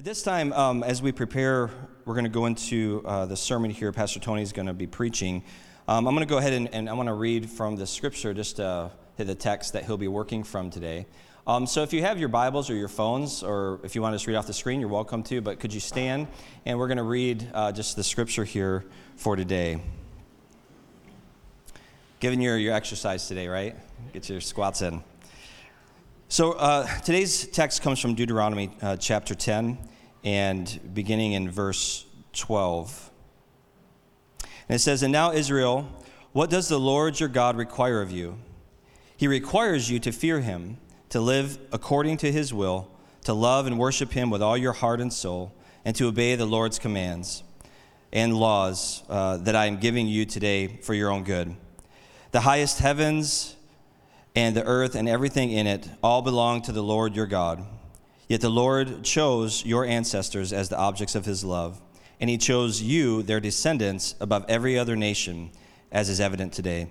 At this time, um, as we prepare, we're going to go into uh, the sermon here. Pastor Tony is going to be preaching. Um, I'm going to go ahead and, and I want to read from the scripture, just uh, the text that he'll be working from today. Um, so if you have your Bibles or your phones, or if you want to just read off the screen, you're welcome to. But could you stand? And we're going to read uh, just the scripture here for today. Given your, your exercise today, right? Get your squats in. So uh, today's text comes from Deuteronomy uh, chapter 10 and beginning in verse 12. And it says, And now, Israel, what does the Lord your God require of you? He requires you to fear him, to live according to his will, to love and worship him with all your heart and soul, and to obey the Lord's commands and laws uh, that I am giving you today for your own good. The highest heavens and the earth and everything in it all belong to the Lord your God. Yet the Lord chose your ancestors as the objects of his love, and he chose you, their descendants, above every other nation, as is evident today.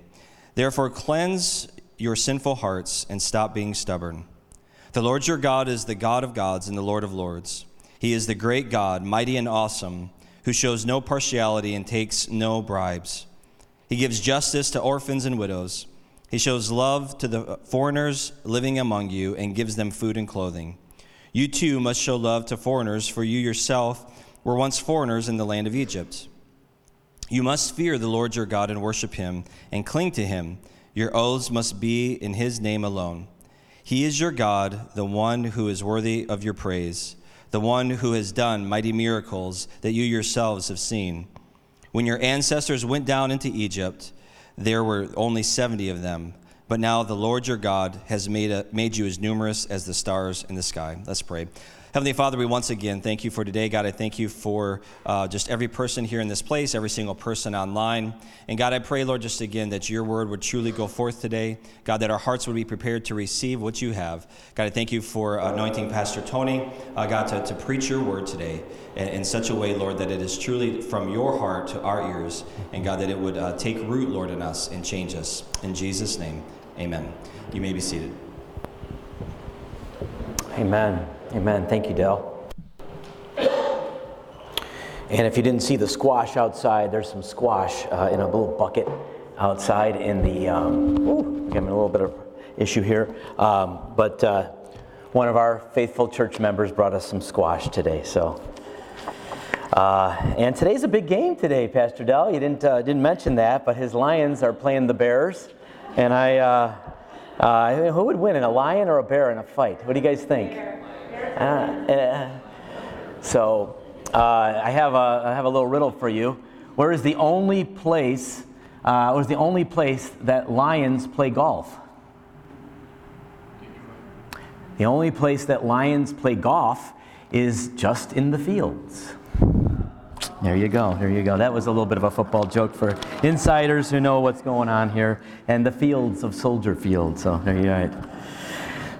Therefore, cleanse your sinful hearts and stop being stubborn. The Lord your God is the God of gods and the Lord of lords. He is the great God, mighty and awesome, who shows no partiality and takes no bribes. He gives justice to orphans and widows. He shows love to the foreigners living among you and gives them food and clothing. You too must show love to foreigners, for you yourself were once foreigners in the land of Egypt. You must fear the Lord your God and worship him and cling to him. Your oaths must be in his name alone. He is your God, the one who is worthy of your praise, the one who has done mighty miracles that you yourselves have seen. When your ancestors went down into Egypt, there were only 70 of them. But now the Lord your God has made, a, made you as numerous as the stars in the sky. Let's pray. Heavenly Father, we once again thank you for today. God, I thank you for uh, just every person here in this place, every single person online. And God, I pray, Lord, just again that your word would truly go forth today. God, that our hearts would be prepared to receive what you have. God, I thank you for anointing Pastor Tony, uh, God, to, to preach your word today in, in, such a way, Lord, that it is truly from your heart to our ears. And God, that it would uh, take root, Lord, in us and change us. In Jesus' name, amen. You may be seated. Amen. Amen. Thank you, Dell. And if you didn't see the squash outside, there's some squash uh, in a little bucket outside in the. Um, ooh, having a little bit of issue here, um, but uh, one of our faithful church members brought us some squash today. So, uh, and today's a big game today, Pastor Dell. You didn't uh, didn't mention that, but his Lions are playing the Bears, and I. Uh, uh, who would win, in a lion or a bear in a fight? What do you guys think? Uh, uh, so uh, I have a I have a little riddle for you. Where is the only place? Uh, where's the only place that lions play golf? The only place that lions play golf is just in the fields. There you go. There you go. That was a little bit of a football joke for insiders who know what's going on here and the fields of Soldier Field. So there you go.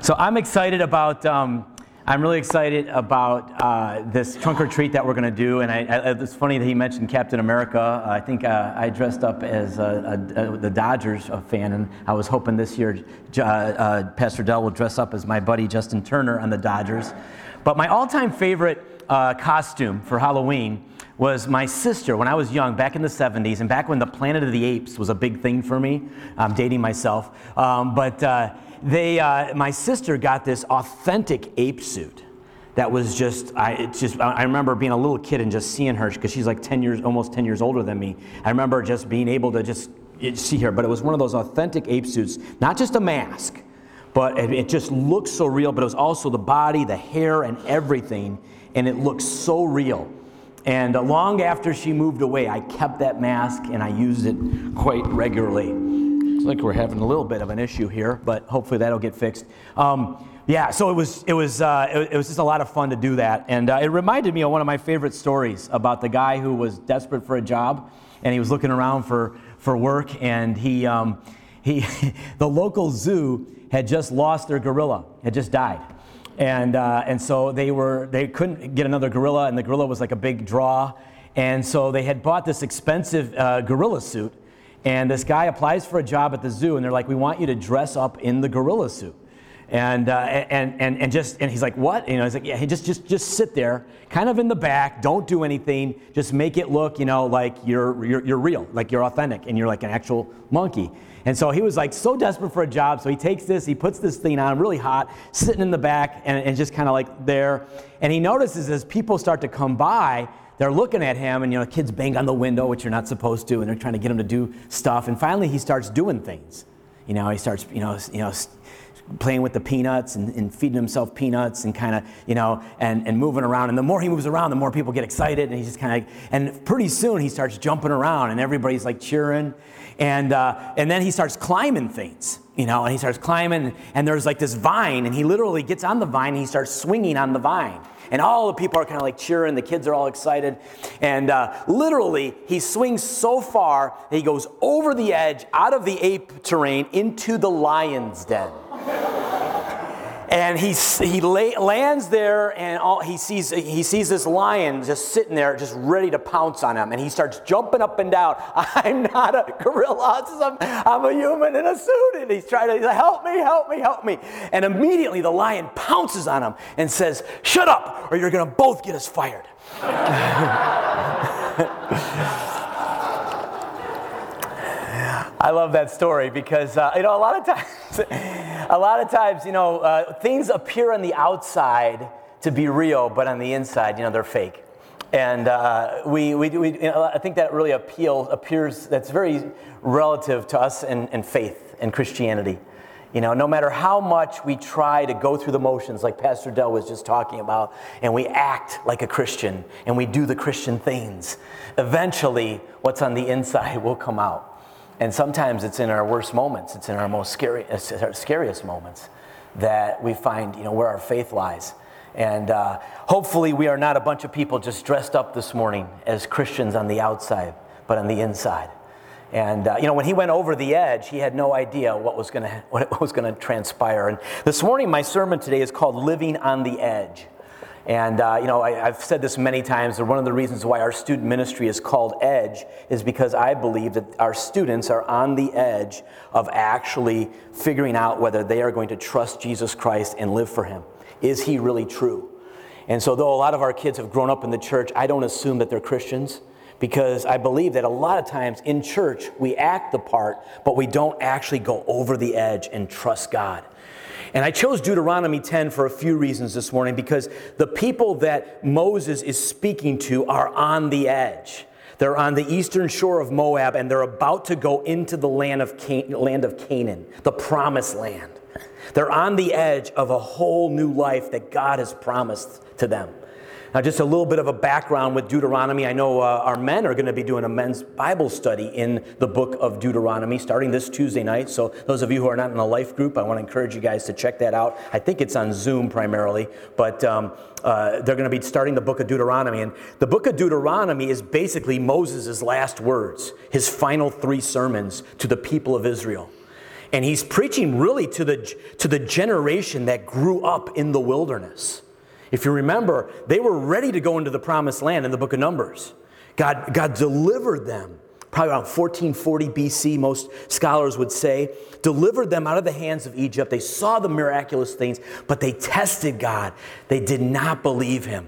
So I'm excited about um, I'm really excited about uh, this trunk or treat that we're going to do. And I, I, it's funny that he mentioned Captain America. I think uh, I dressed up as a, a, a, the Dodgers fan, and I was hoping this year uh, uh, Pastor Dell will dress up as my buddy Justin Turner on the Dodgers. But my all time favorite uh, costume for Halloween was my sister when I was young, back in the 70s, and back when the Planet of the Apes was a big thing for me. I'm dating myself. Um, but uh, they, uh, my sister got this authentic ape suit that was just I just I remember being a little kid and just seeing her because she's like 10 years almost 10 years older than me. I remember just being able to just see her, but it was one of those authentic ape suits, not just a mask, but it, it just looked so real. But it was also the body, the hair, and everything, and it looked so real. And long after she moved away, I kept that mask and I used it quite regularly. Looks like we're having a little bit of an issue here, but hopefully that'll get fixed. Um, yeah, so it was it was uh, it, it, was just a lot of fun to do that, and uh, it reminded me of one of my favorite stories about the guy who was desperate for a job, and he was looking around for for work, and he um, he the local zoo had just lost their gorilla, had just died, and uh, and so they were they couldn't get another gorilla, and the gorilla was like a big draw, and so they had bought this expensive uh, gorilla suit and this guy applies for a job at the zoo, and they're like, We want you to dress up in the gorilla suit. And, uh, and, and, and just, and he's like, what? You know, he's like, yeah, he just, just, just sit there, kind of in the back, don't do anything, just make it look, you know, like you're, you're, you're real, like you're authentic, and you're like an actual monkey. And so he was like so desperate for a job. So he takes this, he puts this thing on, really hot, sitting in the back, and, and just kind of like there. And he notices as people start to come by, they're looking at him, and you know, kids bang on the window, which you're not supposed to, and they're trying to get him to do stuff. And finally, he starts doing things. You know, he starts, you know, you know, playing with the peanuts and, and feeding himself peanuts and kind of, you know, and, and moving around. And the more he moves around, the more people get excited. And he's just kind of, and pretty soon he starts jumping around and everybody's like cheering. And, uh, and then he starts climbing things, you know, and he starts climbing. And there's like this vine, and he literally gets on the vine and he starts swinging on the vine. And all the people are kind of like cheering. The kids are all excited. And uh, literally, he swings so far that he goes over the edge, out of the ape terrain, into the lion's den and he, he lay, lands there and all, he, sees, he sees this lion just sitting there just ready to pounce on him. And he starts jumping up and down. I'm not a gorilla. I'm, I'm a human in a suit. And he's trying to he's like, help me help me help me. And immediately the lion pounces on him and says shut up or you're going to both get us fired I love that story because uh, you know a lot of times, a lot of times you know uh, things appear on the outside to be real, but on the inside, you know, they're fake. And uh, we, we, we you know, I think that really appeal appears that's very relative to us in, in faith and Christianity. You know, no matter how much we try to go through the motions, like Pastor Dell was just talking about, and we act like a Christian and we do the Christian things, eventually what's on the inside will come out. And sometimes it's in our worst moments, it's in our most scary, our scariest moments that we find you know, where our faith lies. And uh, hopefully, we are not a bunch of people just dressed up this morning as Christians on the outside, but on the inside. And uh, you know, when he went over the edge, he had no idea what was going to what was going to transpire. And this morning, my sermon today is called "Living on the Edge." And, uh, you know, I, have said this many times, and one of the reasons why our student ministry is called Edge is because I believe that our students are on the edge of actually figuring out whether they are going to trust Jesus Christ and live for Him. Is He really true? And so, though a lot of our kids have grown up in the church, I don't assume that they're Christians because I believe that a lot of times in church we act the part, but we don't actually go over the edge and trust God. And I chose Deuteronomy 10 for a few reasons this morning because the people that Moses is speaking to are on the edge. They're on the eastern shore of Moab and they're about to go into the land of, Can- land of Canaan, the promised land. They're on the edge of a whole new life that God has promised to them. Now, just a little bit of a background with Deuteronomy. I know uh, our men are going to be doing a men's Bible study in the book of Deuteronomy starting this Tuesday night. So, those of you who are not in a life group, I want to encourage you guys to check that out. I think it's on Zoom primarily, but um, uh, they're going to be starting the book of Deuteronomy. And the book of Deuteronomy is basically Moses' last words, his final three sermons to the people of Israel. And he's preaching really to the, to the generation that grew up in the wilderness. If you remember, they were ready to go into the promised land in the book of Numbers. God, God delivered them, probably around 1440 BC, most scholars would say, delivered them out of the hands of Egypt. They saw the miraculous things, but they tested God. They did not believe him.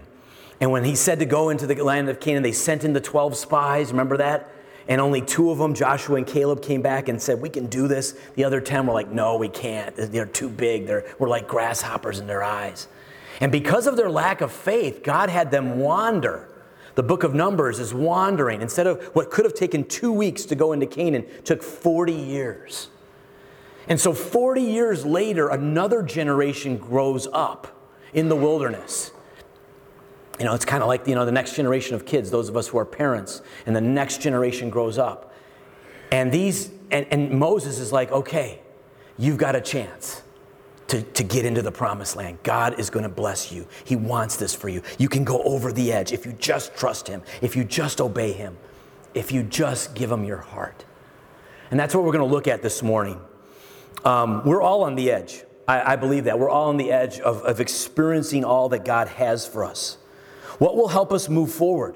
And when he said to go into the land of Canaan, they sent in the 12 spies. Remember that? And only two of them, Joshua and Caleb, came back and said, We can do this. The other 10 were like, No, we can't. They're too big. They're, we're like grasshoppers in their eyes. And because of their lack of faith, God had them wander. The book of Numbers is wandering. Instead of what could have taken two weeks to go into Canaan, took 40 years. And so 40 years later, another generation grows up in the wilderness. You know, it's kind of like, you know, the next generation of kids, those of us who are parents, and the next generation grows up. And these, and, and Moses is like, okay, you've got a chance to, to get into the promised land. God is going to bless you. He wants this for you. You can go over the edge if you just trust Him, if you just obey Him, if you just give Him your heart. And that's what we're going to look at this morning. Um, we're all on the edge. I, I believe that. We're all on the edge of, of experiencing all that God has for us. What will help us move forward?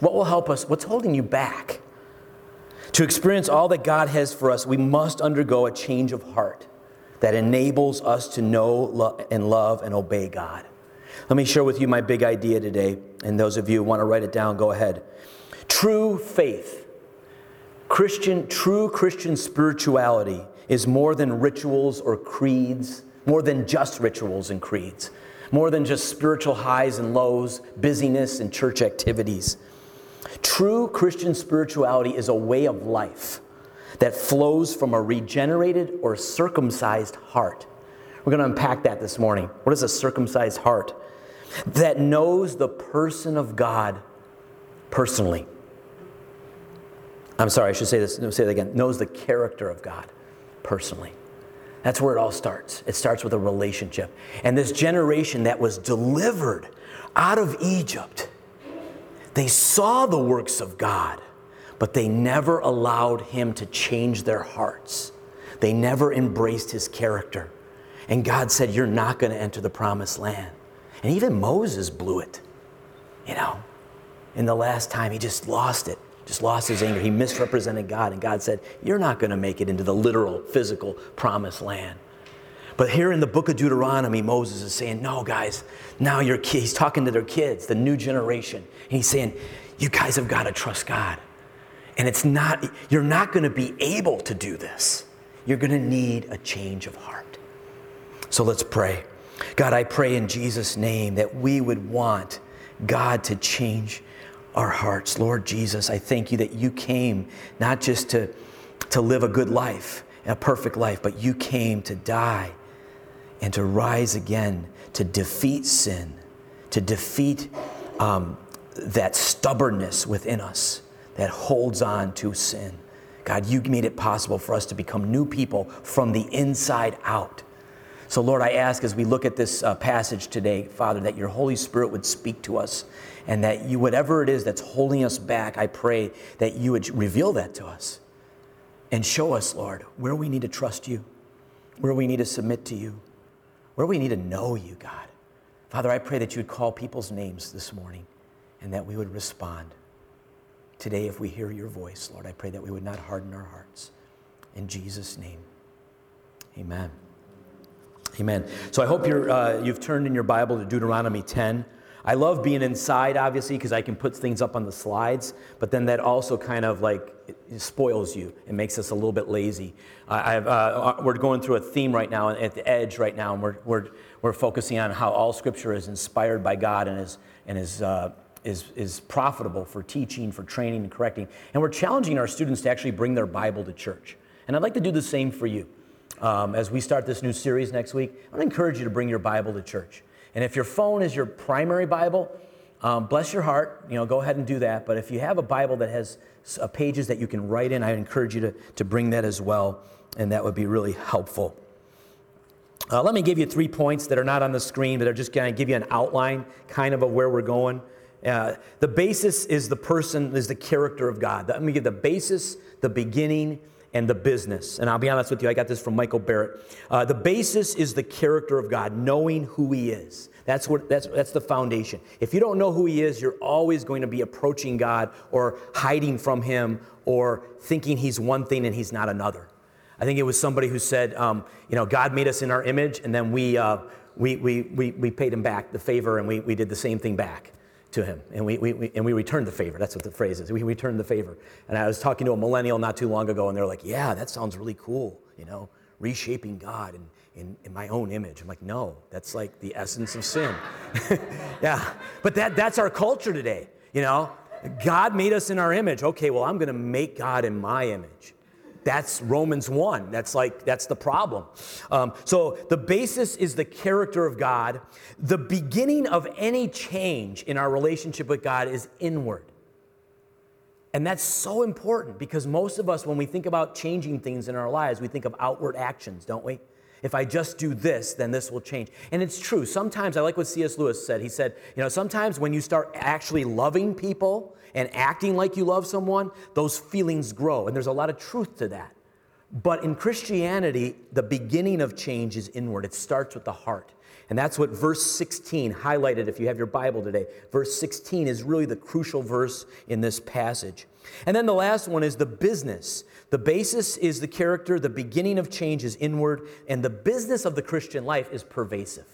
What will help us? What's holding you back? To experience all that God has for us, we must undergo a change of heart. That enables us to know and love and obey God. Let me share with you my big idea today, and those of you who want to write it down, go ahead. True faith, Christian, true Christian spirituality is more than rituals or creeds, more than just rituals and creeds, more than just spiritual highs and lows, busyness and church activities. True Christian spirituality is a way of life that flows from a regenerated or circumcised heart. We're going to unpack that this morning. What is a circumcised heart? That knows the person of God personally. I'm sorry, I should say this, say it again. Knows the character of God personally. That's where it all starts. It starts with a relationship. And this generation that was delivered out of Egypt, they saw the works of God, but they never allowed Him to change their hearts. They never embraced His character. And God said, You're not going to enter the promised land. And even Moses blew it. You know, in the last time, he just lost it, just lost his anger. He misrepresented God, and God said, You're not going to make it into the literal, physical promised land. But here in the book of Deuteronomy, Moses is saying, No, guys, now your kids, he's talking to their kids, the new generation. And he's saying, You guys have got to trust God. And it's not, you're not going to be able to do this. You're going to need a change of heart. So let's pray. God, I pray in Jesus' name that we would want God to change our hearts. Lord Jesus, I thank you that you came not just to, to live a good life, a perfect life, but you came to die and to rise again, to defeat sin, to defeat um, that stubbornness within us that holds on to sin. God, you made it possible for us to become new people from the inside out. So, Lord, I ask as we look at this uh, passage today, Father, that your Holy Spirit would speak to us and that you, whatever it is that's holding us back, I pray that you would reveal that to us and show us, Lord, where we need to trust you, where we need to submit to you, where we need to know you, God. Father, I pray that you would call people's names this morning and that we would respond. Today, if we hear your voice, Lord, I pray that we would not harden our hearts. In Jesus' name, amen. Amen. So I hope you're, uh, you've turned in your Bible to Deuteronomy 10. I love being inside, obviously, because I can put things up on the slides, but then that also kind of like spoils you. It makes us a little bit lazy. Uh, uh, we're going through a theme right now at the edge right now, and we're, we're, we're focusing on how all scripture is inspired by God and is, and is, uh, is, is profitable for teaching, for training, and correcting. And we're challenging our students to actually bring their Bible to church. And I'd like to do the same for you. Um, as we start this new series next week, I to encourage you to bring your Bible to church. And if your phone is your primary Bible, um, bless your heart, you know, go ahead and do that. But if you have a Bible that has uh, pages that you can write in, I encourage you to, to bring that as well, and that would be really helpful. Uh, let me give you three points that are not on the screen, but are just going to give you an outline, kind of, of where we're going. Uh, the basis is the person, is the character of God. Let me give the basis, the beginning, and the business. And I'll be honest with you, I got this from Michael Barrett. Uh, the basis is the character of God, knowing who He is. That's, what, that's, that's the foundation. If you don't know who He is, you're always going to be approaching God or hiding from Him or thinking He's one thing and He's not another. I think it was somebody who said, um, you know, God made us in our image, and then we, uh, we, we, we, we paid Him back the favor and we, we did the same thing back to him. And we, we, we, and we returned the favor. That's what the phrase is. We returned the favor. And i was talking to a millennial not too long ago and they're like yeah that sounds really cool you know reshaping god in, in, in my own image. I'm like no that's like the essence of sin. Yeah but that, that's our culture today you know? God made us in our image. Okay well i'm going to make god in my image that's Romans 1. That's like, that's the problem. Um, so the basis is the character of God. The beginning of any change in our relationship with God is inward. And that's so important because most of us, when we think about changing things in our lives, we think of outward actions, don't we? If I just do this, then this will change. And it's true. Sometimes, I like what C.S. Lewis said. He said, you know, sometimes when you start actually loving people, and acting like you love someone, those feelings grow. And there's a lot of truth to that. But in Christianity, the beginning of change is inward, it starts with the heart. And that's what verse 16 highlighted if you have your Bible today. Verse 16 is really the crucial verse in this passage. And then the last one is the business. The basis is the character, the beginning of change is inward, and the business of the Christian life is pervasive.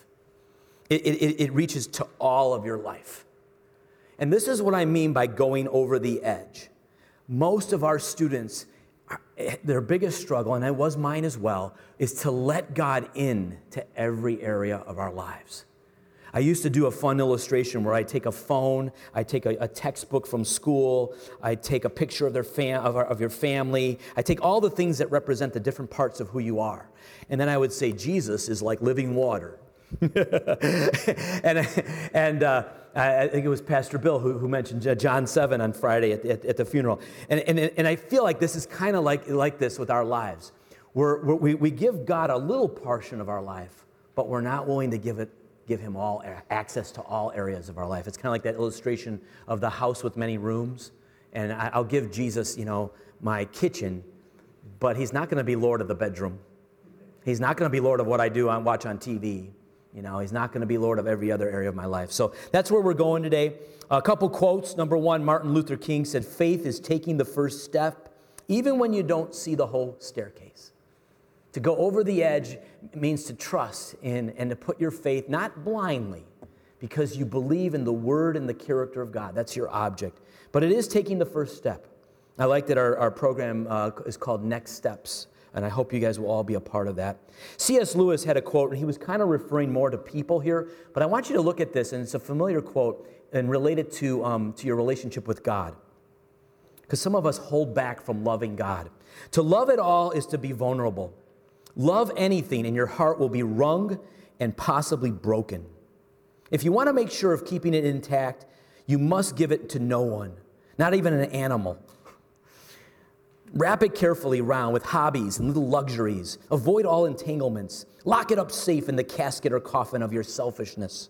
It, it, it reaches to all of your life. And this is what I mean by going over the edge. Most of our students, their biggest struggle, and it was mine as well, is to let God in to every area of our lives. I used to do a fun illustration where I take a phone, I take a, a textbook from school, I take a picture of, their fam- of, our, of your family, I take all the things that represent the different parts of who you are. And then I would say, Jesus is like living water. and and uh, I think it was Pastor Bill who, who mentioned John 7 on Friday at, at, at the funeral. And, and, and I feel like this is kind of like, like this with our lives. We're, we're, we we give God a little portion of our life, but we're not willing to give it give him all access to all areas of our life. It's kind of like that illustration of the house with many rooms. And I'll give Jesus, you know, my kitchen, but he's not going to be Lord of the bedroom. He's not going to be Lord of what I do on watch on TV. You know, he's not going to be Lord of every other area of my life. So that's where we're going today. A couple quotes. Number one, Martin Luther King said, Faith is taking the first step, even when you don't see the whole staircase. To go over the edge means to trust in and to put your faith not blindly because you believe in the word and the character of God. That's your object. But it is taking the first step. I like that our, our program uh, is called Next Steps, and I hope you guys will all be a part of that. C.S. Lewis had a quote, and he was kind of referring more to people here, but I want you to look at this, and it's a familiar quote and related to, um, to your relationship with God. Because some of us hold back from loving God. To love at all is to be vulnerable. Love anything, and your heart will be wrung and possibly broken. If you want to make sure of keeping it intact, you must give it to no one, not even an animal. Wrap it carefully round with hobbies and little luxuries. Avoid all entanglements. Lock it up safe in the casket or coffin of your selfishness.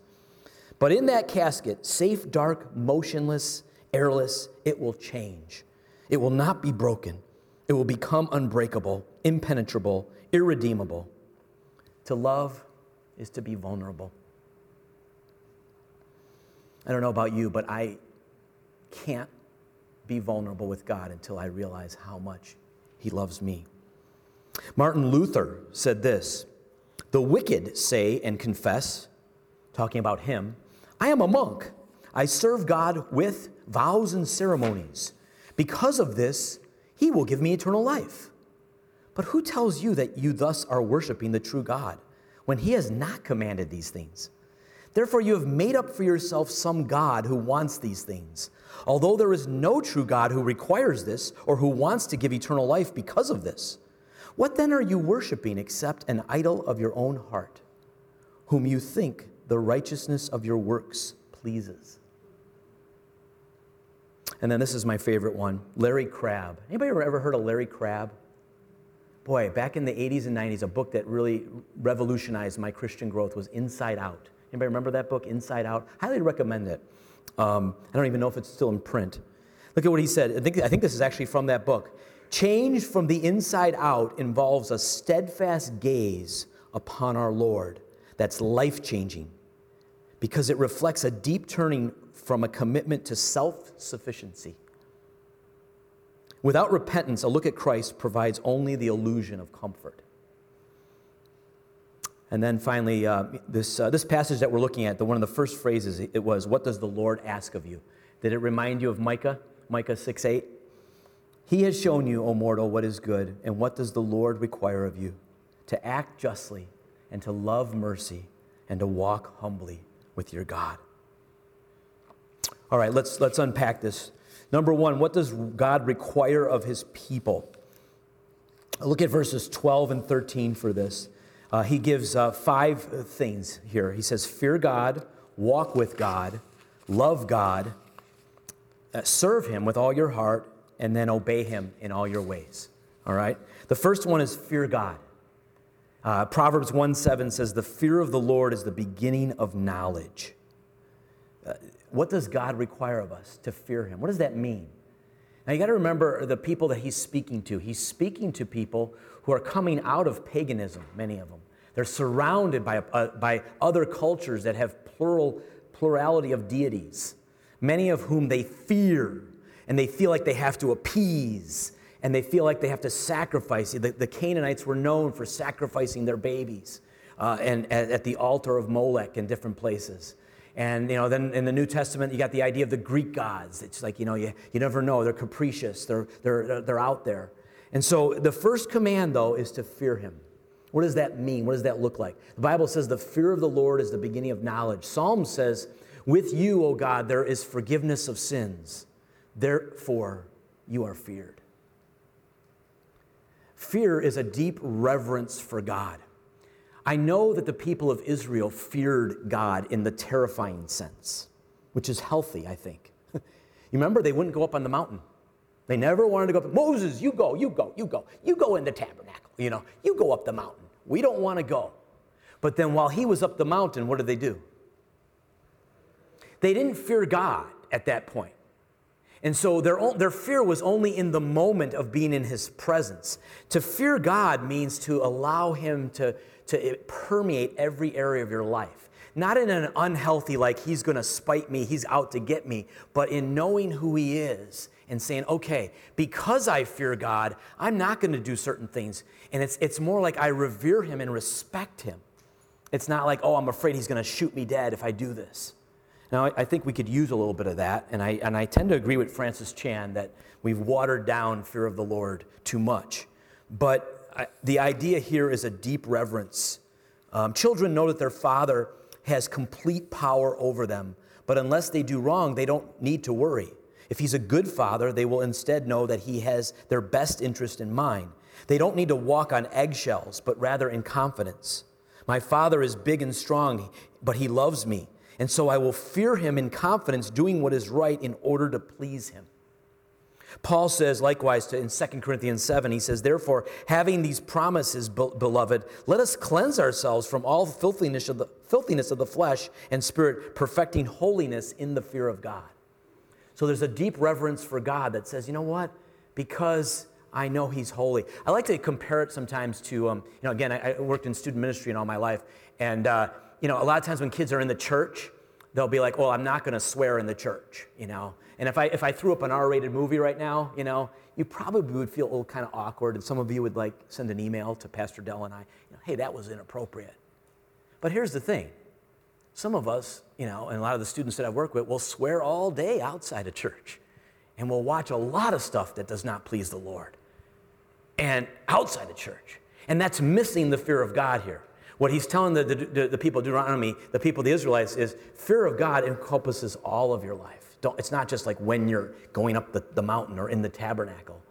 But in that casket, safe, dark, motionless, airless, it will change. It will not be broken. It will become unbreakable, impenetrable, irredeemable. To love is to be vulnerable. I don't know about you, but I can't be vulnerable with God until I realize how much He loves me. Martin Luther said this The wicked say and confess, talking about him, I am a monk. I serve God with vows and ceremonies. Because of this, He will give me eternal life. But who tells you that you thus are worshiping the true God when he has not commanded these things? Therefore, you have made up for yourself some God who wants these things. Although there is no true God who requires this or who wants to give eternal life because of this, what then are you worshiping except an idol of your own heart, whom you think the righteousness of your works pleases? And then this is my favorite one Larry Crabb. Anybody ever heard of Larry Crabb? boy, back in the 80s and 90s, a book that really revolutionized my Christian growth was Inside Out. Anybody remember that book, Inside Out? Highly recommend it. Um, I don't even know if it's still in print. Look at what he said. I think, I think this is actually from that book. Change from the inside out involves a steadfast gaze upon our Lord that's life changing because it reflects a deep turning from a commitment to self sufficiency Without repentance, a look at Christ provides only the illusion of comfort. And then finally, uh, this, uh, this passage that we're looking at, the, one of the first phrases, it was, What does the Lord ask of you? Did it remind you of Micah, Micah 6 8? He has shown you, O mortal, what is good, and what does the Lord require of you? To act justly, and to love mercy, and to walk humbly with your God. All right, let's, let's unpack this Number one, what does God require of his people? Look at verses 12 and 13 for this. Uh, he gives uh, five things here. He says, Fear God, walk with God, love God, uh, serve him with all your heart, and then obey him in all your ways. All right? The first one is fear God. Uh, Proverbs 1 7 says, The fear of the Lord is the beginning of knowledge. Uh, what does God require of us to fear Him? What does that mean? Now you got to remember the people that He's speaking to. He's speaking to people who are coming out of paganism, many of them. They're surrounded by, uh, by other cultures that have plural, plurality of deities, many of whom they fear and they feel like they have to appease and they feel like they have to sacrifice. The, the Canaanites were known for sacrificing their babies uh, and at, at the altar of Molech in different places. And you know, then in the New Testament, you got the idea of the Greek gods. It's like you know, you, you never know. They're capricious. They're, they're, they're out there. And so the first command, though, is to fear Him. What does that mean? What does that look like? The Bible says the fear of the Lord is the beginning of knowledge. Psalm says, "With you, O God, there is forgiveness of sins. Therefore, you are feared." Fear is a deep reverence for God. I know that the people of Israel feared God in the terrifying sense, which is healthy, I think. you remember, they wouldn't go up on the mountain. They never wanted to go up. Moses, you go, you go, you go. You go in the tabernacle, you know. You go up the mountain. We don't want to go. But then while he was up the mountain, what did they do? They didn't fear God at that point. And so their, their fear was only in the moment of being in his presence. To fear God means to allow him to, to eh, permeate every area of your life. Not in an unhealthy, like he's gonna spite me, he's out to get me, but in knowing who he is and saying, okay, because I fear God, I'm not gonna do certain things. And it's, it's more like I revere him and respect him. It's not like, oh, I'm afraid he's gonna shoot me dead if I do this. Now, I think we could use a little bit of that, and I, and I tend to agree with Francis Chan that we've watered down fear of the Lord too much. But I, the idea here is a deep reverence. Um, children know that their father has complete power over them, but unless they do wrong, they don't need to worry. If he's a good father, they will instead know that he has their best interest in mind. They don't need to walk on eggshells, but rather in confidence. My father is big and strong, but he loves me. And so I will fear him in confidence, doing what is right in order to please him. Paul says likewise to, in 2 Corinthians 7, he says, Therefore, having these promises, beloved, let us cleanse ourselves from all filthiness of, the, filthiness of the flesh and spirit, perfecting holiness in the fear of God. So there's a deep reverence for God that says, you know what? Because I know He's holy. I like to compare it sometimes to, um, you know, again, I, I, worked in student ministry in all my life, and uh, you know, a lot of times when kids are in the church, they'll be like, well, I'm not going to swear in the church, you know. And if I, if I threw up an R-rated movie right now, you know, you probably would feel a little kind of awkward, and some of you would like send an email to Pastor Dell and I, you know, hey, that was inappropriate. But here's the thing. Some of us, you know, and a lot of the students that I work with will swear all day outside of church and will watch a lot of stuff that does not please the Lord and outside of church. And that's missing the fear of God here. What he's telling the, the, the, people of Deuteronomy, the people of the Israelites, is fear of God encompasses all of your life. Don't, it's not just like when you're going up the, the mountain or in the tabernacle.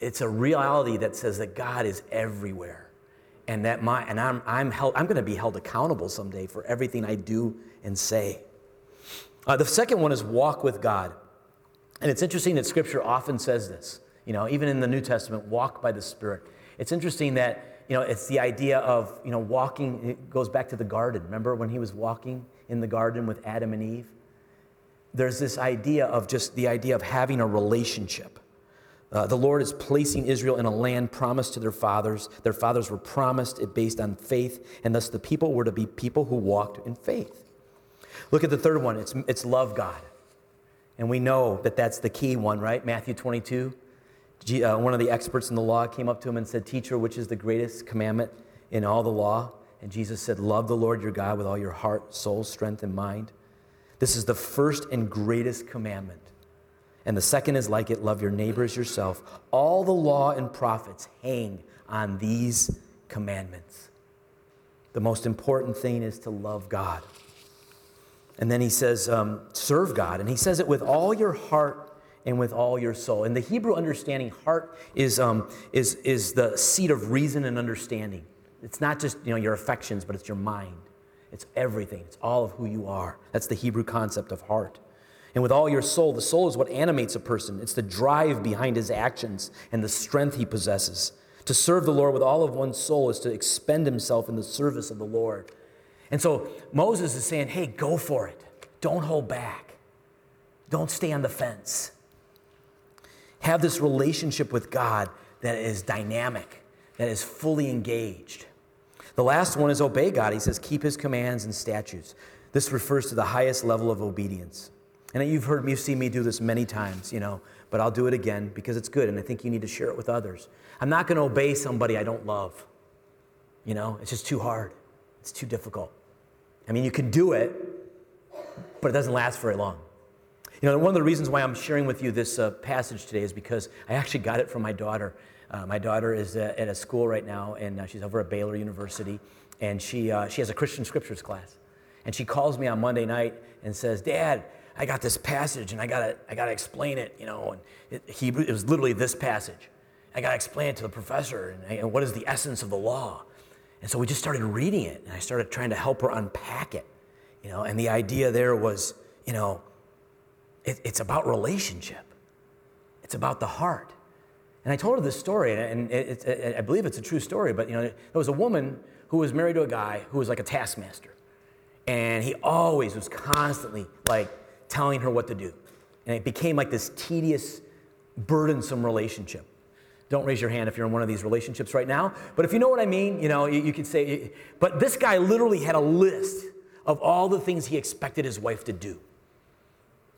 It's a reality that says that God is everywhere. And that my and I'm I'm held I'm going to be held accountable someday for everything I do and say. Uh, the second one is walk with God. And it's interesting that Scripture often says this. You know, even in the New Testament, walk by the Spirit. It's interesting that you know, it's the idea of, you know, walking, it goes back to the garden. Remember when he was walking in the garden with Adam and Eve? There's this idea of just the idea of having a relationship. Uh, the Lord is placing Israel in a land promised to their fathers. Their fathers were promised it based on faith, and thus the people were to be people who walked in faith. Look at the third one it's, it's love God. And we know that that's the key one, right? Matthew 22 uh, one of the experts in the law came up to him and said, Teacher, which is the greatest commandment in all the law? And Jesus said, Love the Lord your God with all your heart, soul, strength, and mind. This is the first and greatest commandment. And the second is like it love your neighbor as yourself. All the law and prophets hang on these commandments. The most important thing is to love God. And then he says, um, serve God. And he says it with all your heart, and with all your soul. In the Hebrew understanding, heart is, um, is, is the seat of reason and understanding. It's not just you know, your affections, but it's your mind. It's everything. It's all of who you are. That's the Hebrew concept of heart. And with all your soul, the soul is what animates a person. It's the drive behind his actions and the strength he possesses. To serve the Lord with all of one's soul is to expend himself in the service of the Lord. And so Moses is saying, hey, go for it. Don't hold back. Don't stay on the fence have this relationship with God that is dynamic, that is fully engaged. The last one is obey God. He says, keep his commands and statutes. This refers to the highest level of obedience. And you've heard me, you've seen me do this many times, you know, but I'll do it again because it's good and I think you need to share it with others. I'm not going to obey somebody I don't love. You know, it's just too hard. It's too difficult. I mean, you can do it, but it doesn't last very long. You know, one of the reasons why I'm sharing with you this uh, passage today is because I actually got it from my daughter. Uh, my daughter is uh, at a school right now, and uh, she's over at Baylor University, and she, uh, she has a Christian scriptures class. And she calls me on Monday night and says, Dad, I got this passage and I gotta, I gotta explain it, you know. And it, he, it was literally this passage. I gotta explain it to the professor and, and what is the essence of the law. And so we just started reading it and I started trying to help her unpack it, you know. And the idea there was, you know, it, it's about relationship, it's about the heart. And I told her this story, and it, it, I believe it's a true story, but you know, there was a woman who was married to a guy who was like a taskmaster. And he always was constantly like telling her what to do. And it became like this tedious, burdensome relationship. Don't raise your hand if you're in one of these relationships right now. But if you know what I mean, you know, you, you could say, but this guy literally had a list of all the things he expected his wife to do.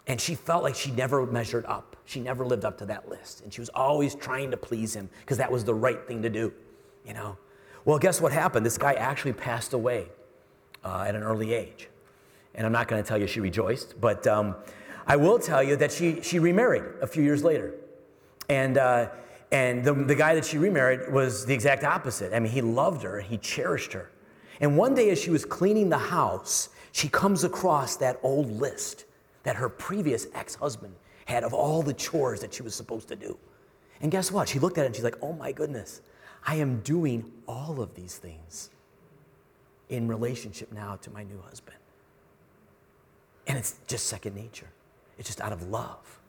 And she felt like she never measured up. She never lived up to that list. And she was always trying to please him because that was the right thing to do, you know. Well, guess what happened? This guy actually passed away uh, at an early age. And I'm not going to tell you she rejoiced, but um, I will tell you that she, she remarried a few years later. And, uh, and the, the guy that she remarried was the exact opposite. I mean, he loved her, he cherished her. And one day, as she was cleaning the house, she comes across that old list that her previous ex husband had of all the chores that she was supposed to do. And guess what? She looked at it and she's like, oh my goodness, I am doing all of these things in relationship now to my new husband. And it's just second nature, it's just out of love.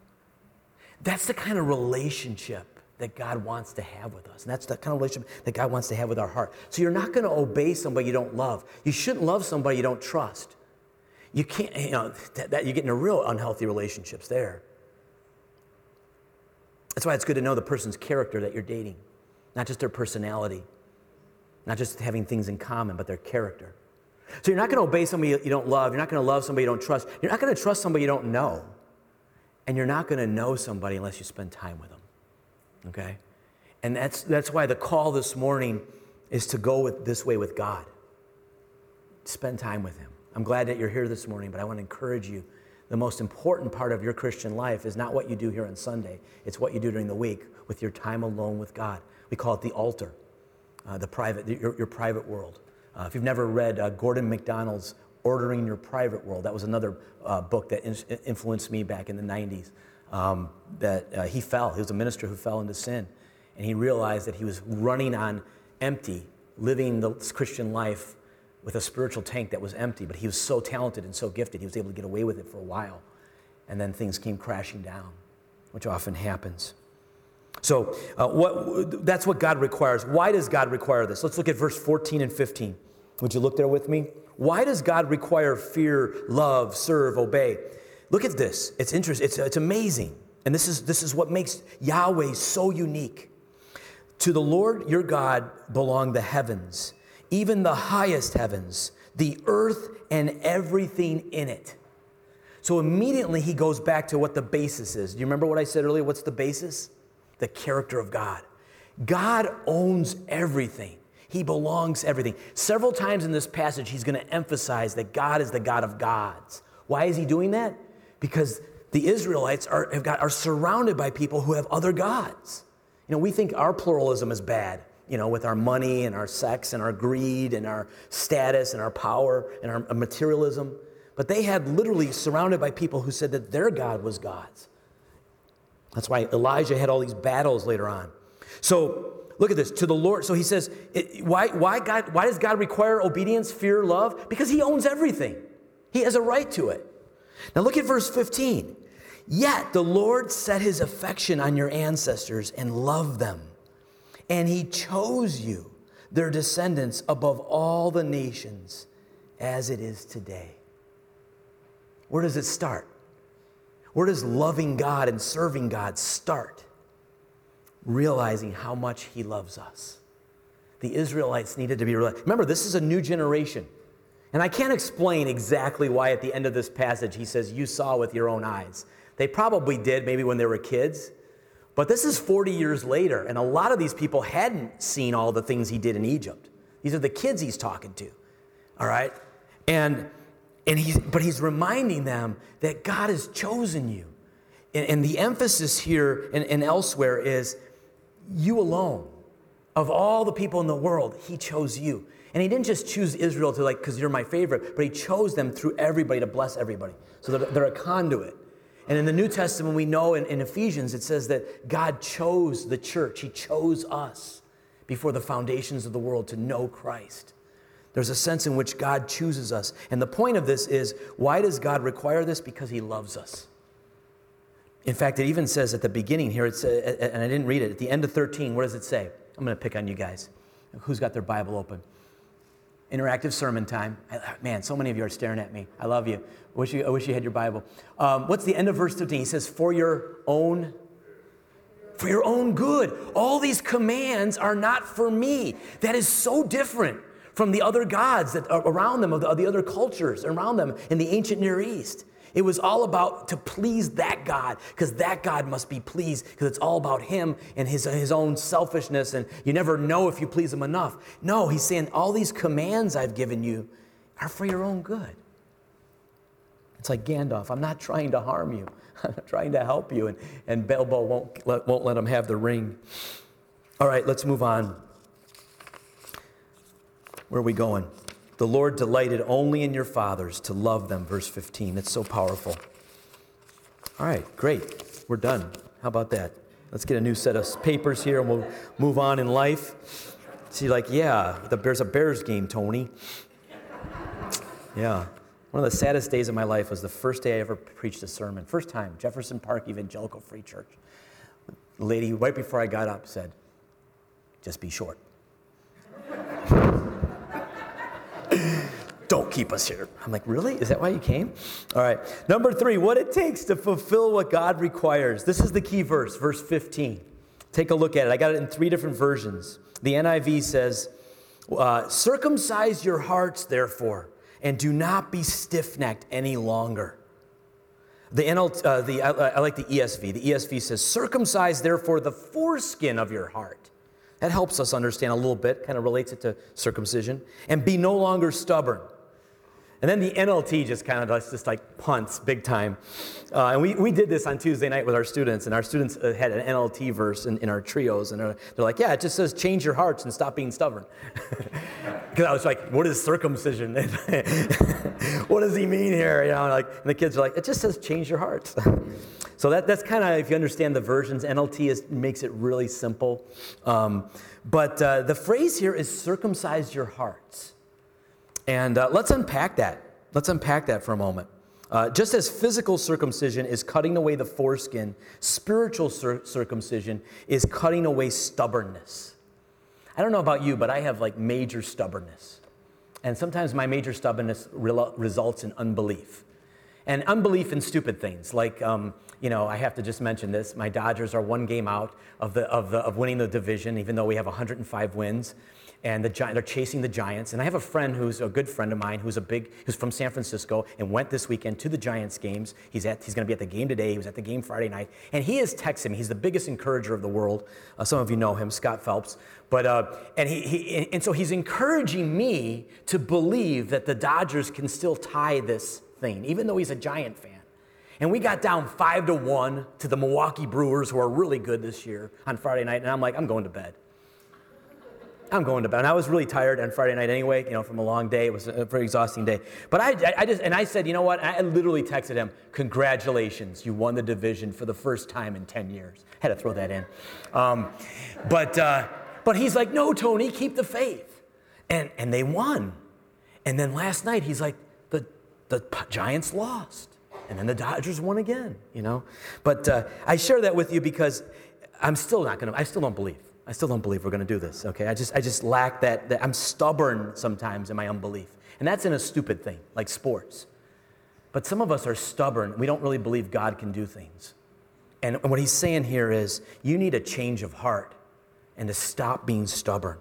That's the kind of relationship that God wants to have with us. And that's the kind of relationship that God wants to have with our heart. So you're not going to obey somebody you don't love. You shouldn't love somebody you don't trust. You can't, you know, that, that, you get into real unhealthy relationships there. That's why it's good to know the person's character that you're dating, not just their personality, not just having things in common, but their character. So you're not going to obey somebody you don't love. You're not going to love somebody you don't trust. You're not going to trust somebody you don't know. And you're not going to know somebody unless you spend time with them. Okay? And that's, that's why the call this morning is to go with, this way with God. Spend time with Him. I'm glad that you're here this morning, but I want to encourage you. The most important part of your Christian life is not what you do here on Sunday, it's what you do during the week with your time alone with God. We call it the altar, uh, the private, your, your private world. Uh, if you've never read uh, Gordon MacDonald's Ordering Your Private World, that was another uh, book that in- influenced me back in the 90s. Um, that uh, he fell. He was a minister who fell into sin. And he realized that he was running on empty, living the Christian life with a spiritual tank that was empty. But he was so talented and so gifted, he was able to get away with it for a while. And then things came crashing down, which often happens. So uh, what, that's what God requires. Why does God require this? Let's look at verse 14 and 15. Would you look there with me? Why does God require fear, love, serve, obey? Look at this. It's interesting. It's, it's amazing. And this is, this is what makes Yahweh so unique. To the Lord your God belong the heavens, even the highest heavens, the earth and everything in it. So immediately he goes back to what the basis is. Do you remember what I said earlier? What's the basis? The character of God. God owns everything. He belongs everything. Several times in this passage, he's going to emphasize that God is the God of gods. Why is he doing that? Because the Israelites are, got, are surrounded by people who have other gods. You know, we think our pluralism is bad, you know, with our money and our sex and our greed and our status and our power and our materialism. But they had literally surrounded by people who said that their God was God's. That's why Elijah had all these battles later on. So Look at this. To the Lord. So he says, it, why, why, God, why does God require obedience, fear, love? Because he owns everything. He has a right to it. Now look at verse 15. Yet the Lord set his affection on your ancestors and loved them. And he chose you, their descendants, above all the nations as it is today. Where does it start? Where does loving God and serving God start? Realizing how much He loves us. The Israelites needed to be. Remember, this is a new generation. And I can't explain exactly why at the end of this passage he says, You saw with your own eyes. They probably did, maybe when they were kids. But this is 40 years later, and a lot of these people hadn't seen all the things he did in Egypt. These are the kids he's talking to. All right? And, and he's, but he's reminding them that God has chosen you. And, and the emphasis here and, and elsewhere is you alone. Of all the people in the world, he chose you. And he didn't just choose Israel to like, because you're my favorite, but he chose them through everybody to bless everybody. So they're, they're a conduit. And in the New Testament, we know in, in Ephesians, it says that God chose the church. He chose us before the foundations of the world to know Christ. There's a sense in which God chooses us. And the point of this is why does God require this? Because he loves us. In fact, it even says at the beginning here, it's, uh, uh, uh, and I didn't read it, at the end of 13, what does it say? I'm going to pick on you guys. Who's got their Bible open? Interactive sermon time. Man, so many of you are staring at me. I love you. I wish you, I wish you had your Bible. Um, what's the end of verse 13? He says, For your own for your own good. All these commands are not for me. That is so different from the other gods that are around them, of the, of the other cultures around them in the ancient Near East. It was all about to please that God, because that God must be pleased, because it's all about Him and his, his own selfishness, and you never know if you please Him enough. No, He's saying, All these commands I've given you are for your own good. It's like Gandalf, I'm not trying to harm you, I'm trying to help you. And, and Bilbo won't let, won't let him have the ring. All right, let's move on. Where are we going? The Lord delighted only in your fathers to love them, verse 15. That's so powerful. All right, great. We're done. How about that? Let's get a new set of papers here and we'll move on in life. See, like, yeah, the, there's a Bears game, Tony. Yeah. One of the saddest days of my life was the first day I ever preached a sermon. First time, Jefferson Park Evangelical Free Church. The lady, right before I got up, said, Just be short. Don't keep us here. I'm like, Really? Is that why you came? All right. Number three, what it takes to fulfill what God requires. This is the key verse, verse 15. Take a look at it. I got it in three different versions. The NIV says, uh, Circumcise your hearts, therefore and do not be stiff necked any longer. The, uh, the I, I, like the ESV. The ESV says, Circumcise therefore the foreskin of your heart. That helps us understand a little bit, kind of relates it to circumcision. And be no longer stubborn. And then the NLT just kind of just like punts big time. Uh, and we, we did this on Tuesday night with our students, and our students uh, had an NLT verse in, in our trios, and they're, like, yeah, it just says change your hearts and stop being stubborn. Because I was like, what is circumcision? what does he mean here? You know, like, and the kids are like, it just says change your hearts. so that, that's kind of, if you understand the versions, NLT is, makes it really simple. Um, but uh, the phrase here is circumcise your hearts. And uh, let's unpack that. Let's unpack that for a moment. Uh, just as physical circumcision is cutting away the foreskin, spiritual cir- circumcision is cutting away stubbornness. I don't know about you, but I have like major stubbornness. And sometimes my major stubbornness re- results in unbelief. And unbelief in stupid things, like, um, you know, I have to just mention this. My Dodgers are one game out of, the, of, the, of winning the division, even though we have 105 wins and the they're chasing the Giants. And I have a friend who's a good friend of mine who's a big, who's from San Francisco and went this weekend to the Giants games. He's at, he's going to be at the game today. He was at the game Friday night, and he is texting me. He's the biggest encourager of the world. Uh, some of you know him, Scott Phelps. But uh, and he, he and so he's encouraging me to believe that the Dodgers can still tie this thing, even though he's a Giant fan. And we got down five to one to the Milwaukee Brewers, who are really good this year on Friday night. And I'm like, I'm going to bed. I'm going to bed. And I was really tired on Friday night anyway, you know, from a long day. It was a very exhausting day. But I, I just, and I said, you know what? I literally texted him, congratulations, you won the division for the first time in 10 years. Had to throw that in. Um, but, uh, but he's like, no, Tony, keep the faith. And, and they won. And then last night, he's like, the, the Giants lost. And then the Dodgers won again, you know? But uh, I share that with you because I'm still not going to, I still don't believe. I still don't believe we're going to do this, okay? I just, I just lack that, that. I'm stubborn sometimes in my unbelief. And that's in a stupid thing, like sports. But some of us are stubborn. We don't really believe God can do things. And what he's saying here is you need a change of heart and to stop being stubborn.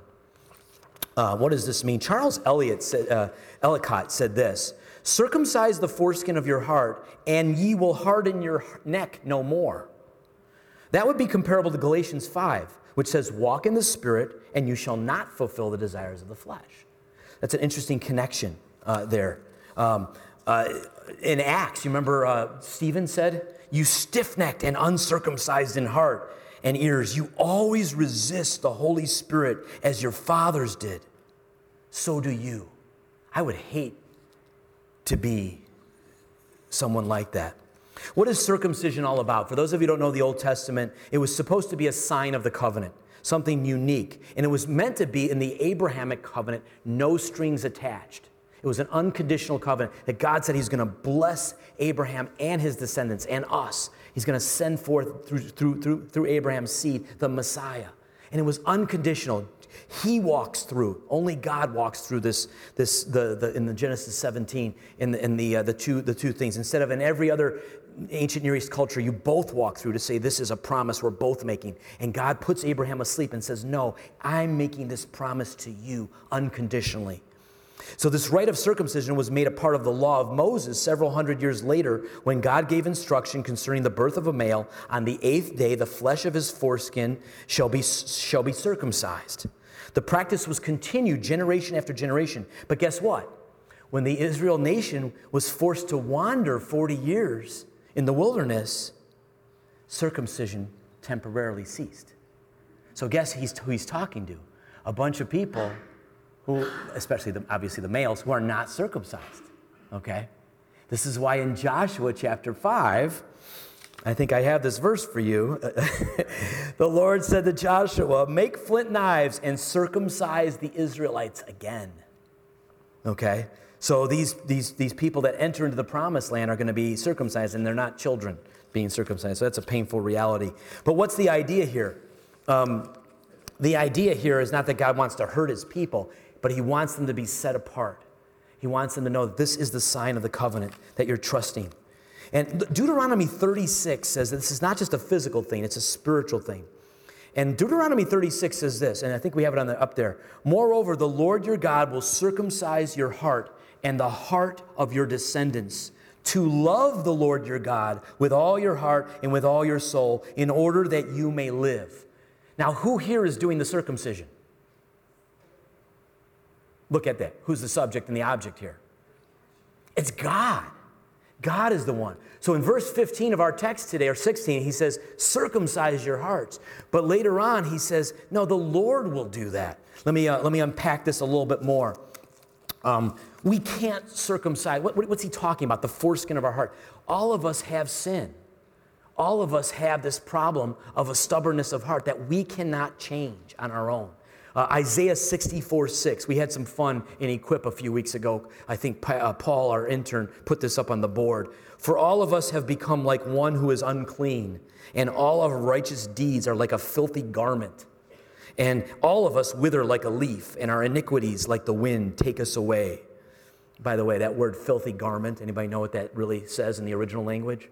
Uh, what does this mean? Charles Eliot said, uh, Ellicott said this Circumcise the foreskin of your heart, and ye will harden your neck no more. That would be comparable to Galatians 5, which says, Walk in the Spirit, and you shall not fulfill the desires of the flesh. That's an interesting connection uh, there. Um, uh, in Acts, you remember uh, Stephen said, You stiff necked and uncircumcised in heart and ears, you always resist the Holy Spirit as your fathers did. So do you. I would hate to be someone like that. What is circumcision all about? For those of you who don't know the Old Testament, it was supposed to be a sign of the covenant, something unique. And it was meant to be in the Abrahamic covenant, no strings attached. It was an unconditional covenant that God said He's going to bless Abraham and his descendants and us. He's going to send forth through, through, through, through Abraham's seed the Messiah. And it was unconditional. He walks through. Only God walks through this. This the, the in the Genesis 17 in the in the uh, the two the two things. Instead of in every other ancient Near East culture, you both walk through to say this is a promise we're both making. And God puts Abraham asleep and says, "No, I'm making this promise to you unconditionally." So, this rite of circumcision was made a part of the law of Moses several hundred years later when God gave instruction concerning the birth of a male. On the eighth day, the flesh of his foreskin shall be, shall be circumcised. The practice was continued generation after generation. But guess what? When the Israel nation was forced to wander 40 years in the wilderness, circumcision temporarily ceased. So, guess he's, who he's talking to? A bunch of people who, especially the, obviously the males, who are not circumcised. Okay? This is why in Joshua chapter 5, I think I have this verse for you. the Lord said to Joshua, Make flint knives and circumcise the Israelites again. Okay? So these, these, these people that enter into the promised land are going to be circumcised, and they're not children being circumcised. So that's a painful reality. But what's the idea here? Um, the idea here is not that God wants to hurt his people, but he wants them to be set apart. He wants them to know that this is the sign of the covenant that you're trusting. And Deuteronomy 36 says that this is not just a physical thing, it's a spiritual thing. And Deuteronomy 36 says this, and I think we have it on the, up there. Moreover, the Lord your God will circumcise your heart and the heart of your descendants to love the Lord your God with all your heart and with all your soul in order that you may live. Now, who here is doing the circumcision? Look at that. Who's the subject and the object here? It's God. God is the one. So in verse 15 of our text today, or 16, he says, circumcise your hearts. But later on, he says, no, the Lord will do that. Let me, uh, let me unpack this a little bit more. Um, we can't circumcise. What, what's he talking about? The foreskin of our heart. All of us have sin. All of us have this problem of a stubbornness of heart that we cannot change on our own. Uh, Isaiah 64 6. We had some fun in Equip a few weeks ago. I think uh, Paul, our intern, put this up on the board. For all of us have become like one who is unclean, and all our righteous deeds are like a filthy garment. And all of us wither like a leaf, and our iniquities, like the wind, take us away. By the way, that word filthy garment, anybody know what that really says in the original language?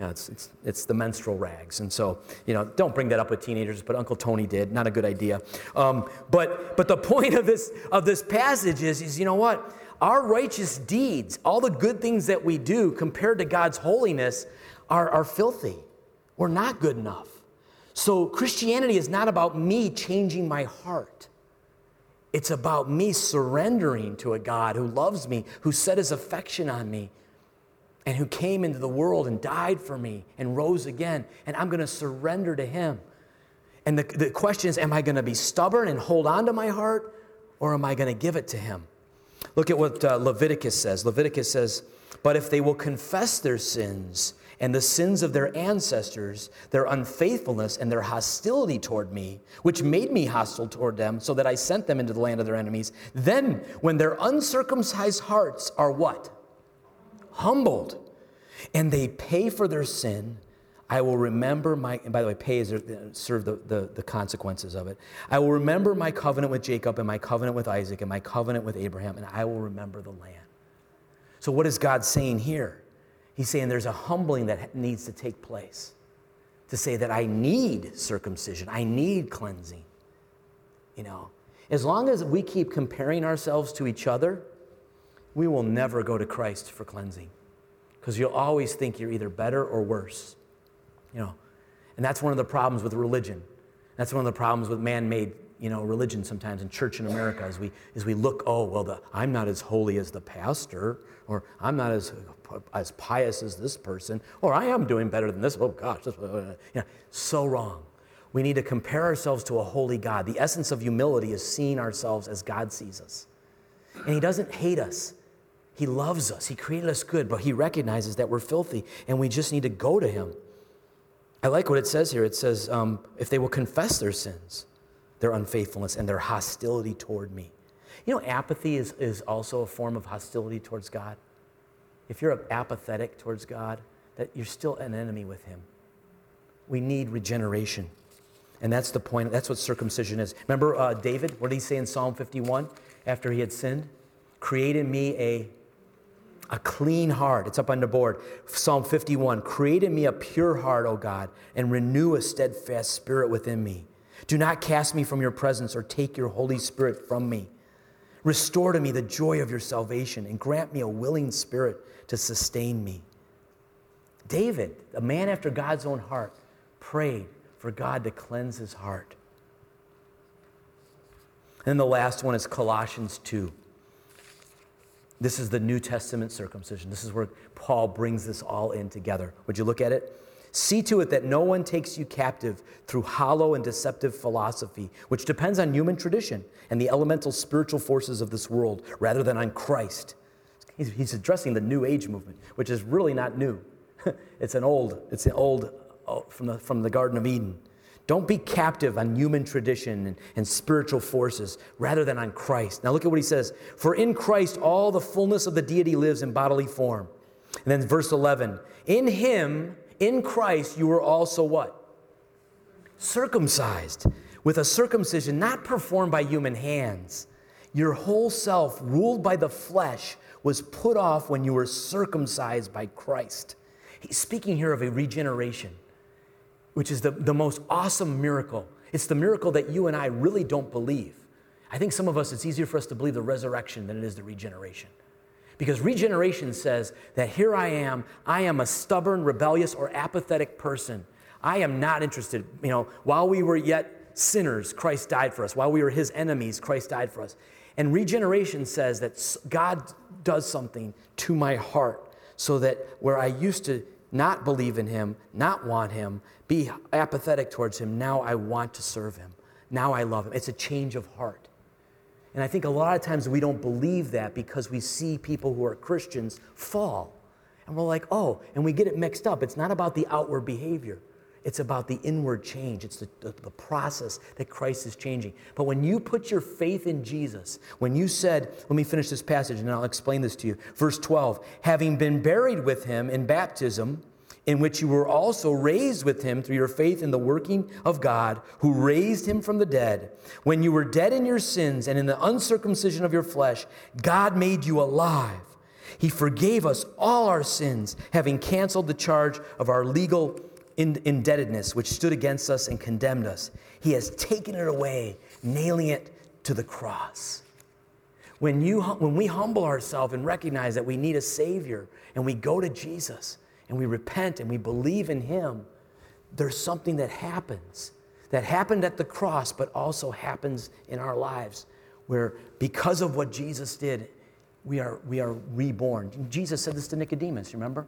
yeah, it's, it's, it's the menstrual rags. And so, you know, don't bring that up with teenagers, but Uncle Tony did. Not a good idea. Um, but, but the point of this, of this passage is, is, you know what? Our righteous deeds, all the good things that we do compared to God's holiness, are, are filthy. We're not good enough. So Christianity is not about me changing my heart. It's about me surrendering to a God who loves me, who set his affection on me, and who came into the world and died for me and rose again, and I'm going to surrender to him. And the, the question is am I going to be stubborn and hold on to my heart, or am I going to give it to him? Look at what uh, Leviticus says. Leviticus says, But if they will confess their sins and the sins of their ancestors, their unfaithfulness and their hostility toward me, which made me hostile toward them, so that I sent them into the land of their enemies, then when their uncircumcised hearts are what? humbled, and they pay for their sin, I will remember my, and by the way, pay is serve the, the, the, consequences of it. I will remember my covenant with Jacob and my covenant with Isaac and my covenant with Abraham, and I will remember the land. So, what is God saying here? He's saying there's a humbling that needs to take place to say that I need circumcision, I need cleansing, you know. As long as we keep comparing ourselves to each other, we will never go to Christ for cleansing because you'll always think you're either better or worse. You know, and that's one of the problems with religion. That's one of the problems with man-made, you know, religion sometimes in church in America is we, is we look, oh, well, the, I'm not as holy as the pastor, or I'm not as, as pious as this person, or I am doing better than this. Oh, gosh, this, uh, uh, uh, you know, so wrong. We need to compare ourselves to a holy God. The essence of humility is seeing ourselves as God sees us. And He doesn't hate us. He loves us. He created us good, but He recognizes that we're filthy and we just need to go to Him. I like what it says here. It says, um, if they will confess their sins, their unfaithfulness, and their hostility toward me. You know, apathy is, is also a form of hostility towards God. If you're apathetic towards God, that you're still an enemy with Him. We need regeneration. And that's the point. That's what circumcision is. Remember uh, David? What did he say in Psalm 51 after he had sinned? Create in me a, a clean heart. It's up on the board. Psalm 51 Create in me a pure heart, O God, and renew a steadfast spirit within me. Do not cast me from your presence or take your Holy Spirit from me. Restore to me the joy of your salvation and grant me a willing spirit to sustain me. David, a man after God's own heart, prayed for God to cleanse his heart. And the last one is Colossians 2. This is the New Testament circumcision. This is where Paul brings this all in together. Would you look at it? See to it that no one takes you captive through hollow and deceptive philosophy, which depends on human tradition and the elemental spiritual forces of this world rather than on Christ. He's addressing the New Age movement, which is really not new. it's an old, it's an old Oh, from the, from the Garden of Eden. Don't be captive on human tradition and, and, spiritual forces rather than on Christ. Now look at what he says. For in Christ all the fullness of the deity lives in bodily form. And then verse 11. In him, in Christ, you were also what? Circumcised with a circumcision not performed by human hands. Your whole self, ruled by the flesh, was put off when you were circumcised by Christ. He's speaking here of a regeneration which is the, the most awesome miracle. It's the miracle that you and I really don't believe. I think some of us, it's easier for us to believe the resurrection than it is the regeneration. Because regeneration says that here I am, I am a stubborn, rebellious, or apathetic person. I am not interested. You know, while we were yet sinners, Christ died for us. While we were his enemies, Christ died for us. And regeneration says that God does something to my heart so that where I used to not believe in him, not want him, be apathetic towards him. Now I want to serve him. Now I love him. It's a change of heart. And I think a lot of times we don't believe that because we see people who are Christians fall. And we're like, oh, and we get it mixed up. It's not about the outward behavior. It's about the inward change. It's the, the, the, process that Christ is changing. But when you put your faith in Jesus, when you said, let me finish this passage and I'll explain this to you. Verse 12, having been buried with him in baptism, in which you were also raised with him through your faith in the working of God, who raised him from the dead. When you were dead in your sins and in the uncircumcision of your flesh, God made you alive. He forgave us all our sins, having canceled the charge of our legal indebtedness, which stood against us and condemned us. He has taken it away, nailing it to the cross. When, you, when we humble ourselves and recognize that we need a Savior and we go to Jesus and we repent and we believe in Him, there's something that happens that happened at the cross, but also happens in our lives where because of what Jesus did, we are, we are reborn. Jesus said this to Nicodemus, remember?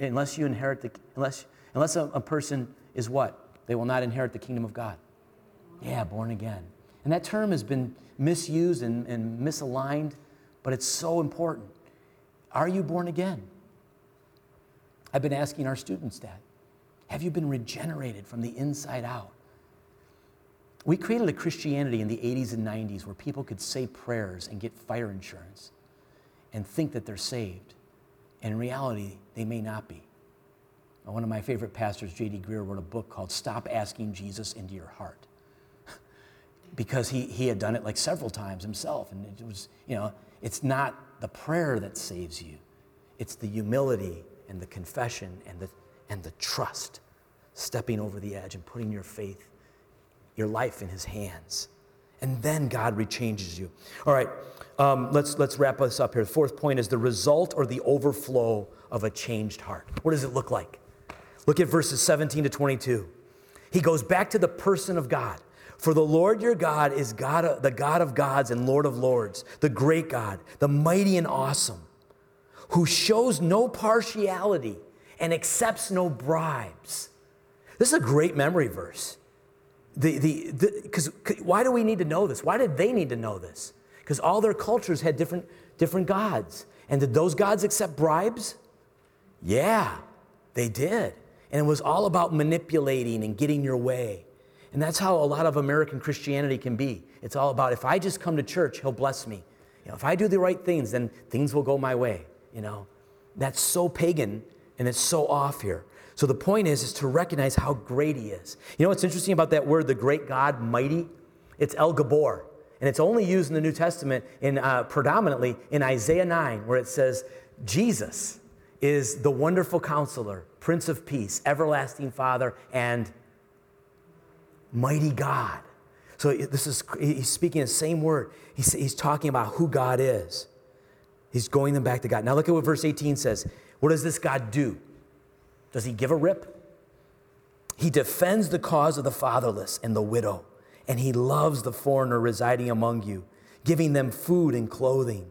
Unless you inherit the, unless, Unless a, a person is what? They will not inherit the kingdom of God. Yeah, born again. And that term has been misused and, and misaligned, but it's so important. Are you born again? I've been asking our students that. Have you been regenerated from the inside out? We created a Christianity in the 80s and 90s where people could say prayers and get fire insurance and think that they're saved. And in reality, they may not be. One of my favorite pastors, J.D. Greear, wrote a book called Stop Asking Jesus into Your Heart. because he, he had done it like several times himself. And it was, you know, it's not the prayer that saves you, it's the humility and the confession and the, and the trust, stepping over the edge and putting your faith, your life in his hands. And then God rechanges you. All right, um, let's, let's wrap this up here. The fourth point is the result or the overflow of a changed heart. What does it look like? Look at verses 17 to 22. He goes back to the person of God. For the Lord your God is God, the God of gods and Lord of lords, the great God, the mighty and awesome, who shows no partiality and accepts no bribes. This is a great memory verse. The, the, because why do we need to know this? Why did they need to know this? Because all their cultures had different, different gods. And did those gods accept bribes? Yeah, they did. And it was all about manipulating and getting your way. And that's how a lot of American Christianity can be. It's all about if I just come to church, he'll bless me. You know, if I do the right things, then things will go my way, you know. That's so pagan and it's so off here. So the point is is to recognize how great he is. You know what's interesting about that word the great God, mighty? It's El Gibbor. And it's only used in the New Testament in uh, predominantly in Isaiah 9 where it says Jesus is the wonderful counselor, prince of peace, everlasting father and mighty God. So this is he's speaking the same word. He's, he's talking about who God is. He's going them back to God. Now look at what verse 18 says. What does this God do? Does he give a rip? He defends the cause of the fatherless and the widow, and he loves the foreigner residing among you, giving them food and clothing.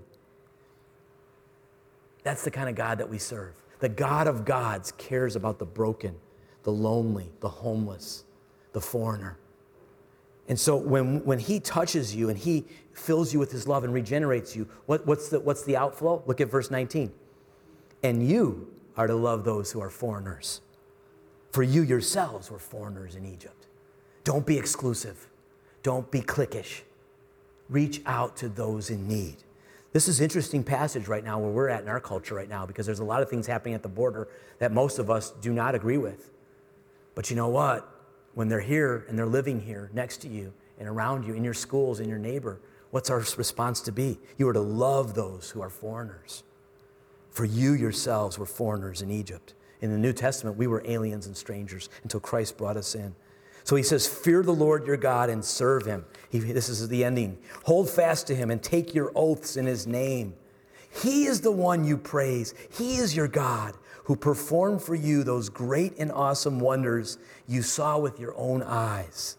That's the kind of God that we serve. The God of gods cares about the broken, the lonely, the homeless the foreigner. And so when, when he touches you and he fills you with his love and regenerates you, what, what's, the, what's the outflow? Look at verse 19. And you are to love those who are foreigners. For you yourselves were foreigners in Egypt. Don't be exclusive. Don't be cliquish. Reach out to those in need. This is interesting passage right now where we're at in our culture right now because there's a lot of things happening at the border that most of us do not agree with. But you know what? when they're here and they're living here next to you and around you in your schools, in your neighbor, what's our response to be? You are to love those who are foreigners. For you yourselves were foreigners in Egypt. In the New Testament, we were aliens and strangers until Christ brought us in. So he says, Fear the Lord your God and serve him. He, this is the ending. Hold fast to him and take your oaths in his name. He is the one you praise, he is your God who performed for you those great and awesome wonders you saw with your own eyes.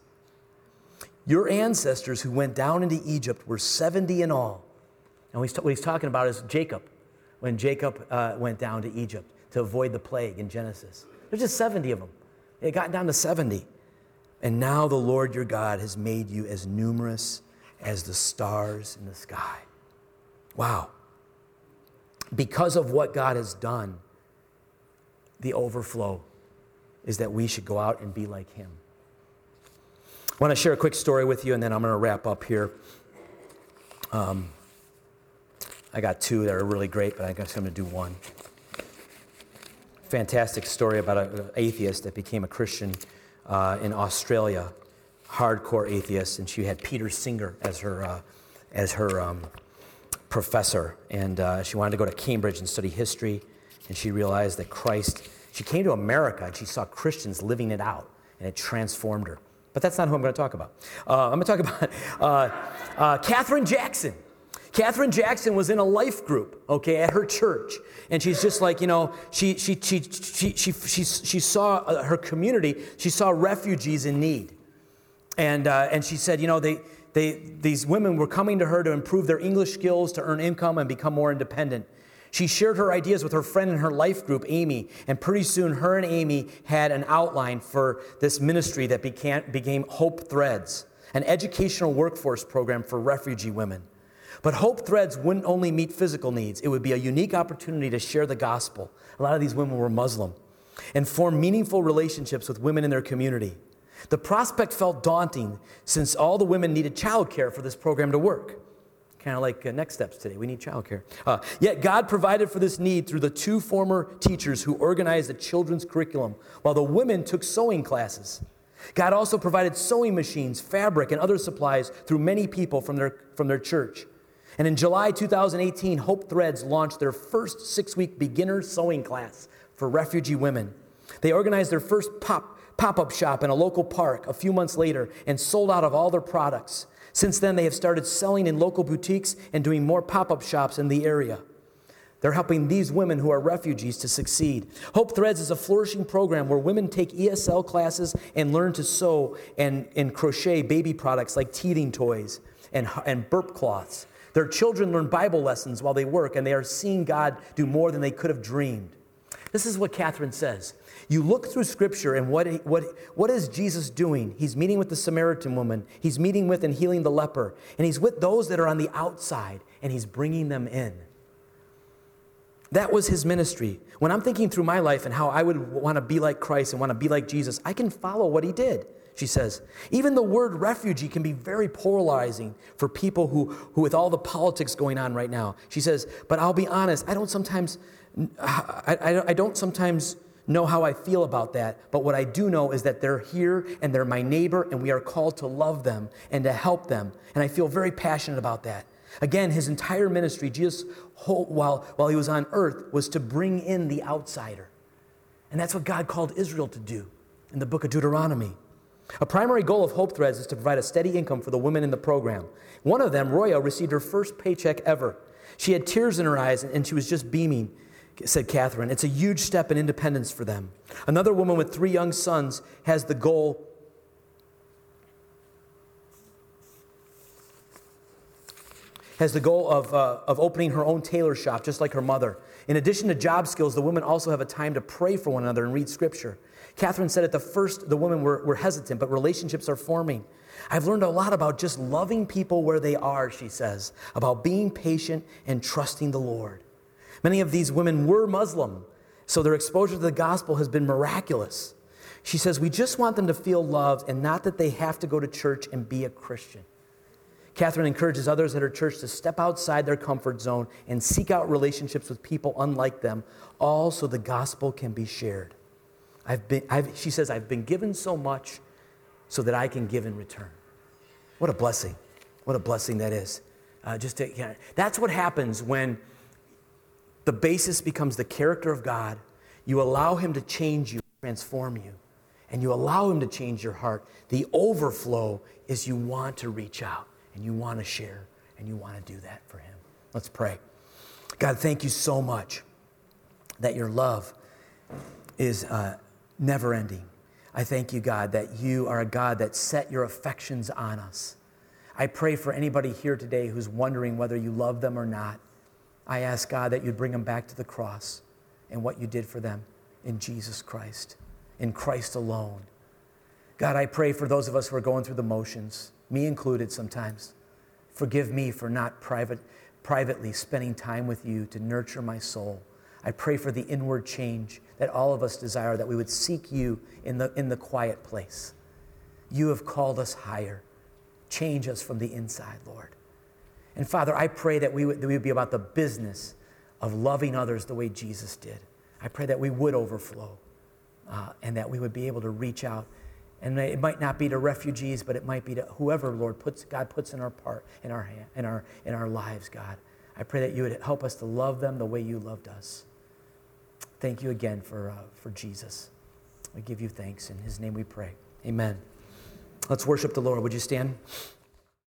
Your ancestors who went down into Egypt were 70 in all. And what he's talking about is Jacob, when Jacob uh, went down to Egypt to avoid the plague in Genesis. There's just 70 of them. It got down to 70. And now the Lord your God has made you as numerous as the stars in the sky. Wow. Because of what God has done, the overflow is that we should go out and be like him. I want to share a quick story with you, and then I'm going to wrap up here. Um, I got two that are really great, but I guess I'm going to do one. Fantastic story about an atheist that became a Christian uh, in Australia, hardcore atheist, and she had Peter Singer as her, uh, as her um, professor. And uh, she wanted to go to Cambridge and study history and she realized that Christ, she came to America and she saw Christians living it out, and it transformed her. But that's not who I'm going to talk about. Uh, I'm going to talk about uh, uh, Kathryn Jackson. Kathryn Jackson was in a life group, okay, at her church. And she's just like, you know, she, she, she, she, she, she, she saw uh, her community, she saw refugees in need. And, uh, and she said, you know, they, they, these women were coming to her to improve their English skills, to earn income, and become more independent. She shared her ideas with her friend in her life group, Amy, and pretty soon her and Amy had an outline for this ministry that became, became Hope Threads, an educational workforce program for refugee women. But Hope Threads wouldn't only meet physical needs, it would be a unique opportunity to share the gospel. A lot of these women were Muslim and form meaningful relationships with women in their community. The prospect felt daunting since all the women needed childcare for this program to work. Kind of like uh, next steps today. We need childcare. Uh, yet God provided for this need through the two former teachers who organized the children's curriculum, while the women took sewing classes. God also provided sewing machines, fabric, and other supplies through many people from their, from their church. And in July 2018, Hope Threads launched their first six week beginner sewing class for refugee women. They organized their first pop, up shop in a local park a few months later and sold out of all their products. Since then, they have started selling in local boutiques and doing more pop up shops in the area. They're helping these women who are refugees to succeed. Hope Threads is a flourishing program where women take ESL classes and learn to sew and, and crochet baby products like teething toys and, and burp cloths. Their children learn Bible lessons while they work, and they are seeing God do more than they could have dreamed. This is what Catherine says. You look through Scripture, and what, what, what is Jesus doing? He's meeting with the Samaritan woman, he's meeting with and healing the leper, and he's with those that are on the outside, and he's bringing them in. That was his ministry. When I'm thinking through my life and how I would want to be like Christ and want to be like Jesus, I can follow what he did, she says. Even the word refugee can be very polarizing for people who, who with all the politics going on right now. She says, but I'll be honest, I don't sometimes, I, I, don't sometimes know how I feel about that, but what I do know is that they're here and they're my neighbor and we are called to love them and to help them. And I feel very passionate about that. Again, his entire ministry, Jesus, while, while he was on earth, was to bring in the outsider. And that's what God called Israel to do in the book of Deuteronomy. A primary goal of Hope Threads is to provide a steady income for the women in the program. One of them, Roya, received her first paycheck ever. She had tears in her eyes and she was just beaming, said Catherine. It's a huge step in independence for them. Another woman with three young sons has the goal has the goal of, uh, of opening her own tailor shop, just like her mother. In addition to job skills, the women also have a time to pray for one another and read scripture. Catherine said at the first, the women were, were hesitant, but relationships are forming. I've learned a lot about just loving people where they are, she says, about being patient and trusting the Lord. Many of these women were Muslim, so their exposure to the gospel has been miraculous. She says, We just want them to feel loved and not that they have to go to church and be a Christian. Catherine encourages others at her church to step outside their comfort zone and seek out relationships with people unlike them, all so the gospel can be shared. I've been, I've, she says, I've been given so much so that I can give in return. What a blessing. What a blessing that is. Uh, just to, that's what happens when the basis becomes the character of God. You allow Him to change you, transform you, and you allow Him to change your heart. The overflow is you want to reach out and you want to share and you want to do that for Him. Let's pray. God, thank you so much that your love is uh, never ending. I thank you, God, that you are a God that set your affections on us. I pray for anybody here today who's wondering whether you love them or not. I ask God that you'd bring them back to the cross and what you did for them in Jesus Christ, in Christ alone. God, I pray for those of us who are going through the motions me included sometimes. Forgive me for not private, privately spending time with you to nurture my soul. I pray for the inward change that all of us desire, that we would seek you in the, in the quiet place. You have called us higher. Change us from the inside, Lord. And Father, I pray that we would, that we would be about the business of loving others the way Jesus did. I pray that we would overflow uh, and that we would be able to reach out and it might not be to refugees, but it might be to whoever, Lord, puts, God puts in our part, in our, hand, in, our, in our lives, God. I pray that you would help us to love them the way you loved us. Thank you again for, uh, for Jesus. We give you thanks. In his name we pray. Amen. Let's worship the Lord. Would you stand?